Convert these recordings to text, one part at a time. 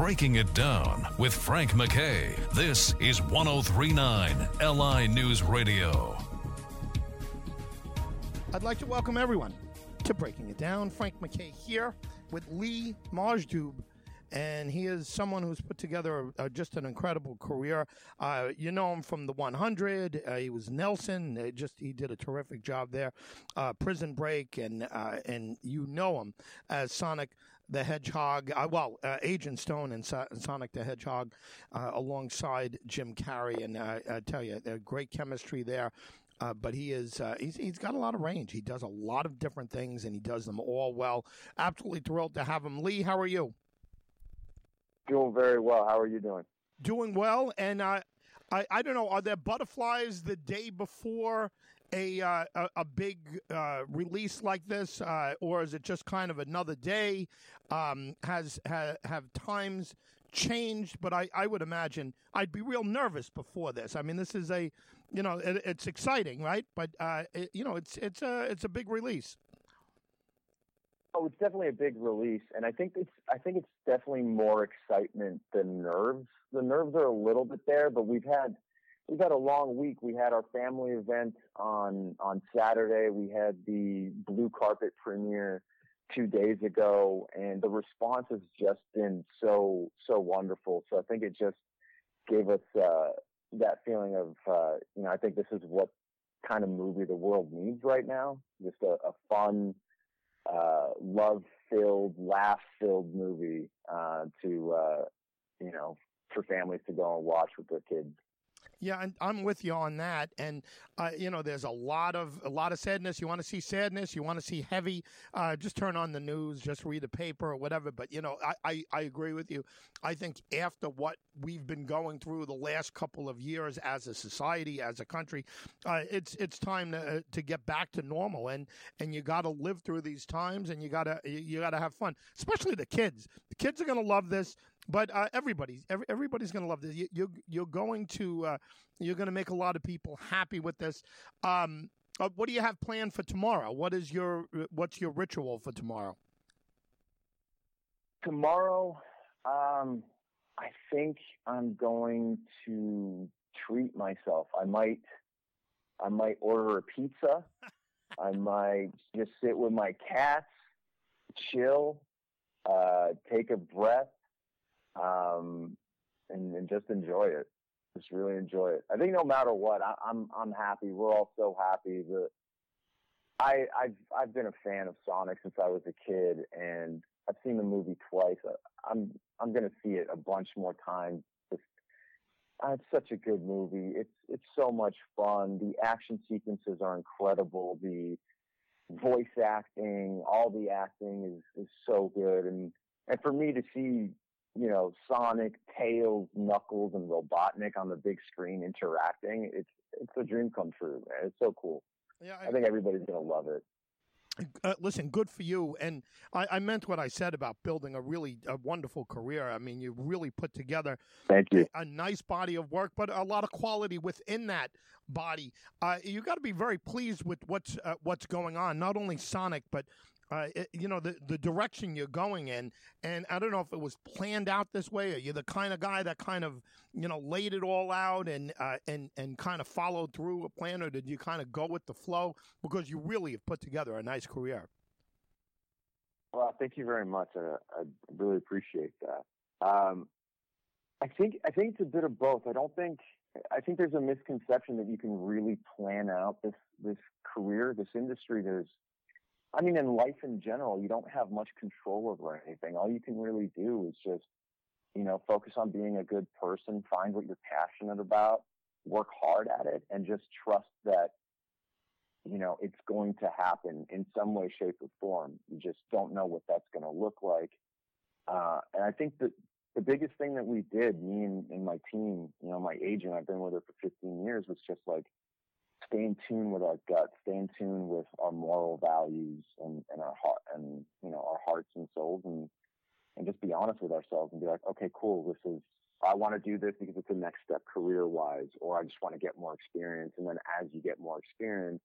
Breaking It Down with Frank McKay. This is 1039 LI News Radio. I'd like to welcome everyone to Breaking It Down. Frank McKay here with Lee Majdoub. And he is someone who's put together uh, just an incredible career. Uh, you know him from the 100. Uh, he was Nelson. Uh, just he did a terrific job there. Uh, Prison Break, and uh, and you know him as Sonic the Hedgehog. well, Agent Stone and so- Sonic the Hedgehog, alongside Jim Carrey. And I tell you, great chemistry there. Uh, but he is uh, he's he's got a lot of range. He does a lot of different things, and he does them all well. Absolutely thrilled to have him. Lee, how are you? Doing very well. How are you doing? Doing well, and uh, I I don't know. Are there butterflies the day before a uh, a, a, big uh, release like this, uh, or is it just kind of another day? Um, has ha, have times changed? But I, I would imagine I'd be real nervous before this. I mean, this is a you know, it, it's exciting, right? But uh, it, you know, it's it's a it's a big release. Oh, it's definitely a big release, and I think it's I think it's definitely more excitement than nerves. The nerves are a little bit there, but we've had we've had a long week. We had our family event on on Saturday. We had the blue carpet premiere two days ago, and the response has just been so so wonderful. So I think it just gave us uh, that feeling of uh, you know I think this is what kind of movie the world needs right now. Just a, a fun, uh, love filled, laugh filled movie uh, to uh, you know for families to go and watch with their kids. Yeah, and I'm with you on that. And uh, you know, there's a lot of a lot of sadness. You want to see sadness. You want to see heavy. Uh, just turn on the news. Just read a paper or whatever. But you know, I, I, I agree with you. I think after what we've been going through the last couple of years as a society, as a country, uh, it's it's time to uh, to get back to normal. And and you got to live through these times, and you gotta you gotta have fun. Especially the kids. The kids are gonna love this. But uh, everybody's every, everybody's going to love this. You, you're you're going to uh, you're going to make a lot of people happy with this. Um, uh, what do you have planned for tomorrow? What is your what's your ritual for tomorrow? Tomorrow, um, I think I'm going to treat myself. I might I might order a pizza. I might just sit with my cats, chill, uh, take a breath, um, and, and just enjoy it. Just really enjoy it. I think no matter what, I, I'm I'm happy. We're all so happy. that I I've I've been a fan of Sonic since I was a kid, and I've seen the movie twice. I'm I'm gonna see it a bunch more times. It's, uh, it's such a good movie. It's it's so much fun. The action sequences are incredible. The voice acting, all the acting is is so good, and and for me to see you know, Sonic, Tails, Knuckles, and Robotnik on the big screen interacting. It's it's a dream come true, man. It's so cool. Yeah, I, I think everybody's gonna love it. Uh, listen, good for you. And I, I, meant what I said about building a really a wonderful career. I mean, you really put together Thank you. A, a nice body of work, but a lot of quality within that body. Uh, you got to be very pleased with what's uh, what's going on. Not only Sonic, but uh, it, you know the the direction you're going in, and I don't know if it was planned out this way, or you're the kind of guy that kind of you know laid it all out and uh, and and kind of followed through a plan, or did you kind of go with the flow because you really have put together a nice career? Well, thank you very much. I, I really appreciate that. Um, I think I think it's a bit of both. I don't think I think there's a misconception that you can really plan out this this career, this industry. There's I mean, in life in general, you don't have much control over anything. All you can really do is just, you know, focus on being a good person, find what you're passionate about, work hard at it, and just trust that, you know, it's going to happen in some way, shape, or form. You just don't know what that's going to look like. Uh, and I think that the biggest thing that we did, me and, and my team, you know, my agent, I've been with her for 15 years, was just like, stay in tune with our gut, stay in tune with our moral values and, and our heart and you know our hearts and souls, and and just be honest with ourselves and be like, okay, cool, this is I want to do this because it's the next step career wise, or I just want to get more experience. And then as you get more experience,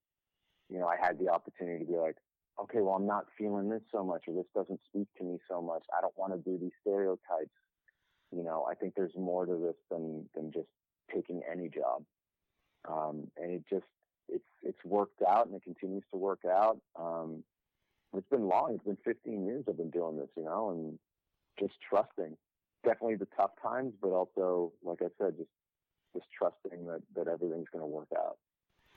you know, I had the opportunity to be like, okay, well, I'm not feeling this so much, or this doesn't speak to me so much. I don't want to do these stereotypes. You know, I think there's more to this than than just taking any job. Um, and it just it's it's worked out and it continues to work out. Um, it's been long. It's been 15 years I've been doing this, you know, and just trusting. Definitely the tough times, but also, like I said, just just trusting that that everything's going to work out.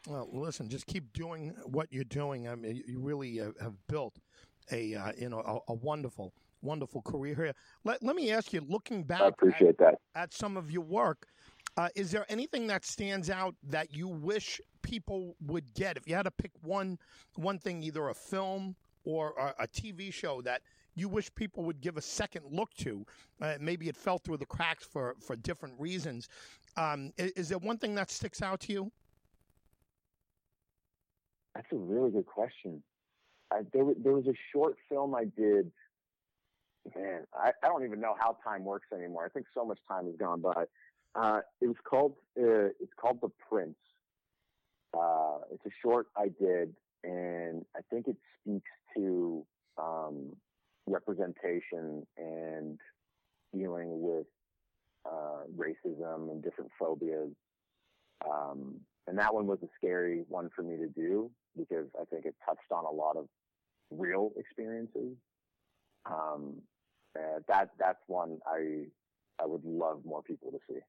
Well, listen, just keep doing what you're doing. I mean, you really have built a uh, you know a, a, wonderful, wonderful career here. Let Let me ask you, looking back, I appreciate at, that. at some of your work. Uh, is there anything that stands out that you wish people would get? If you had to pick one one thing, either a film or a, a TV show that you wish people would give a second look to, uh, maybe it fell through the cracks for for different reasons. Um, is, is there one thing that sticks out to you? That's a really good question. I, there, there was a short film I did. Man, I, I don't even know how time works anymore. I think so much time has gone by. Uh, it was called uh, it's called The Prince. Uh, it's a short I did, and I think it speaks to um, representation and dealing with uh, racism and different phobias. Um, and that one was a scary one for me to do because I think it touched on a lot of real experiences. Um, that that's one I I would love more people to see.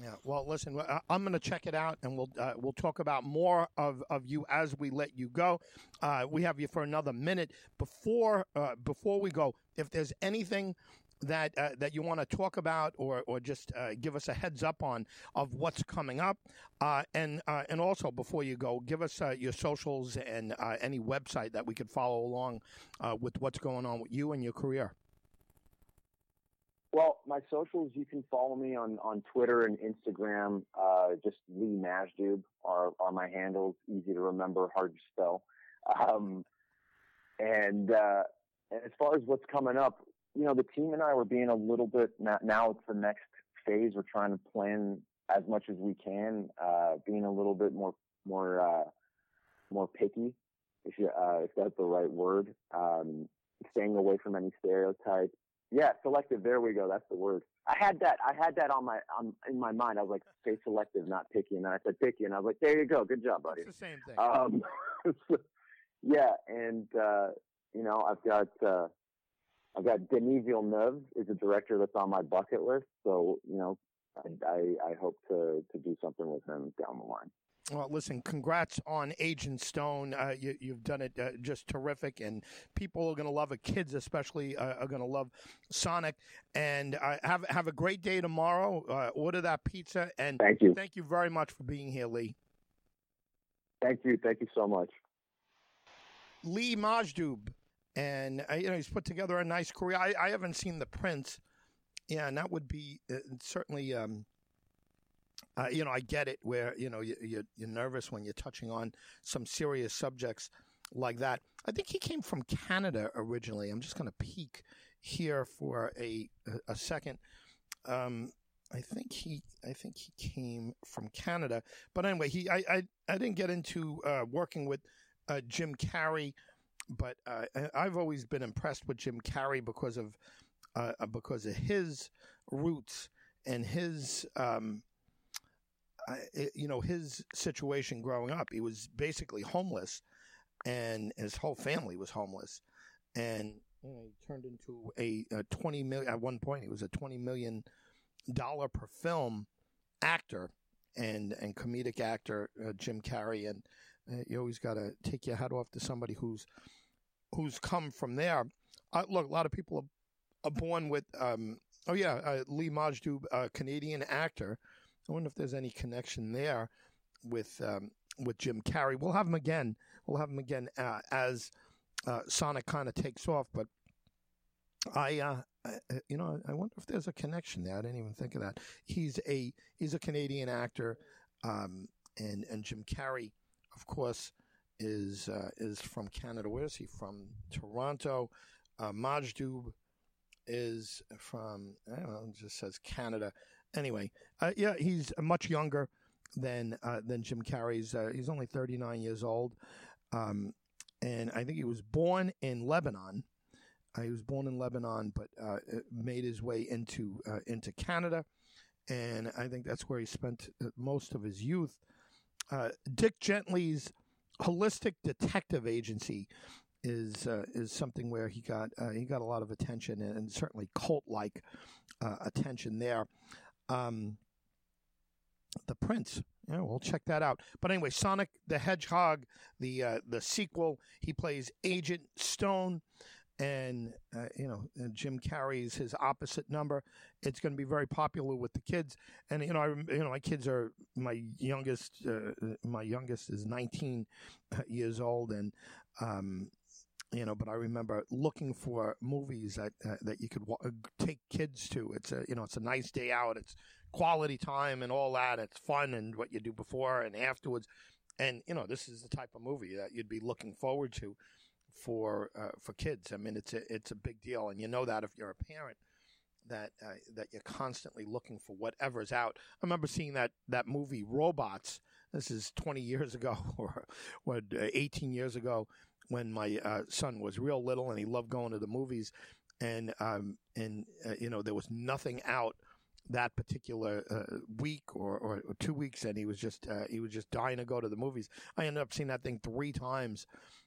Yeah. Well, listen, I'm going to check it out, and we'll uh, we'll talk about more of, of you as we let you go. Uh, we have you for another minute before uh, before we go. If there's anything that uh, that you want to talk about or or just uh, give us a heads up on of what's coming up, uh, and uh, and also before you go, give us uh, your socials and uh, any website that we could follow along with what's going on with you and your career. Well, my socials, you can follow me on, on Twitter and Instagram. just Lee Majdoub are, are my handles. Easy to remember, hard to spell. Um, and, and as far as what's coming up, you know, the team and I were being a little bit now it's the next phase. We're trying to plan as much as we can, uh, being a little bit more, more, uh, more picky, if you, uh, if that's the right word, um, staying away from any stereotypes. Yeah, selective. There we go. That's the word. I had that. I had that on my on in my mind. I was like, say selective, not picky, and then I said picky, and I was like, there you go. Good job, buddy. It's the same thing. Um, yeah, and uh, you know, I've got uh, I've got Denis Villeneuve is a director that's on my bucket list. So, you know, I, I, I hope to, to do something with him down the line. Well, listen, congrats on Agent Stone. Uh, you, have done it uh, just terrific, and people are going to love it. Kids, especially, uh, are going to love Sonic. And uh, have have a great day tomorrow. Uh, order that pizza, and thank you. Thank you very much for being here, Lee. Thank you. Thank you so much. Lee Majdoub and uh, you know he's put together a nice career. I, I haven't seen the Prince, yeah, and that would be uh, certainly. Um, uh, you know, I get it. Where you know you, you're, you're nervous when you're touching on some serious subjects like that. I think he came from Canada originally. I'm just going to peek here for a a, second. Um, I think he I think he came from Canada, but anyway, he I I, I didn't get into uh, working with uh, Jim Carrey but uh, I've always been impressed with Jim Carrey because of uh, because of his roots and his um, you know his situation growing up. He was basically homeless, and his whole family was homeless, and you know, he turned into a, a twenty million at one point. He was a twenty million dollar per film actor and and comedic actor uh, Jim Carrey and uh, you always got to take your hat off to somebody who's who's come from there. Uh, look, a lot of people are, are born with. Um, oh yeah, uh, Lee Majdoub, a Canadian actor. I wonder if there's any connection there with um, with Jim Carrey. We'll have him again. We'll have him again uh, as uh, Sonic kind of takes off. But I, uh, I, you know, I wonder if there's a connection there. I didn't even think of that. He's a he's a Canadian actor, um, and and Jim Carrey of course, is uh, is from Canada. Where is he from? Toronto. Uh, Majdoub is from I don't know. It just says Canada. Anyway, uh, yeah, he's much younger than uh, than Jim Carrey's. Uh, he's only 39 years old, um, and I think he was born in Lebanon. Uh, he was born in Lebanon, but uh, made his way into uh, into Canada, and I think that's where he spent uh, most of his youth. Uh, Dirk Gently's holistic detective agency is uh, is something where he got he got a lot of attention and, and certainly cult like attention there. Um, the Prince. Yeah, we'll check that out. But anyway, Sonic the Hedgehog, the uh, the sequel. He plays Agent Stone, and uh, you know Jim Carrey is his opposite number. It's going to be very popular with the kids. And you know, I you know my kids are my youngest. Uh, my youngest is 19 years old, and um, you know, but I remember looking for movies that uh, that you could w- take kids to. It's a you know, it's a nice day out. It's quality time and all that. It's fun and what you do before and afterwards. And you know, this is the type of movie that you'd be looking forward to for uh, for kids. I mean, it's a it's a big deal, and you know that if you're a parent that uh, that you're constantly looking for whatever's out. I remember seeing that that movie Robots. This is 20 years ago or what 18 years ago when my uh, son was real little and he loved going to the movies and um, and uh, you know there was nothing out that particular uh, week or, or, two weeks, and he was just uh, he was just dying to go to the movies. I ended up seeing that thing three times.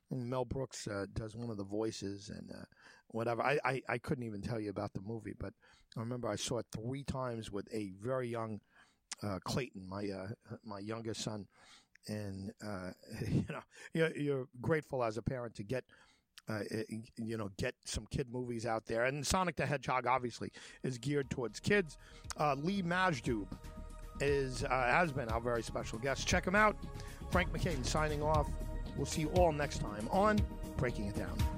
And Mel Brooks uh, does one of the voices and uh, whatever. I, I, I couldn't even tell you about the movie, but I remember I saw it three times with a very young Clayton, my my youngest son, and you know you're, you're grateful as a parent to get uh, you know, get some kid movies out there. And Sonic the Hedgehog obviously is geared towards kids. Uh, Lee Majdoub is uh, has been our very special guest. Check him out. Frank McKay signing off. We'll see you all next time on Breaking It Down.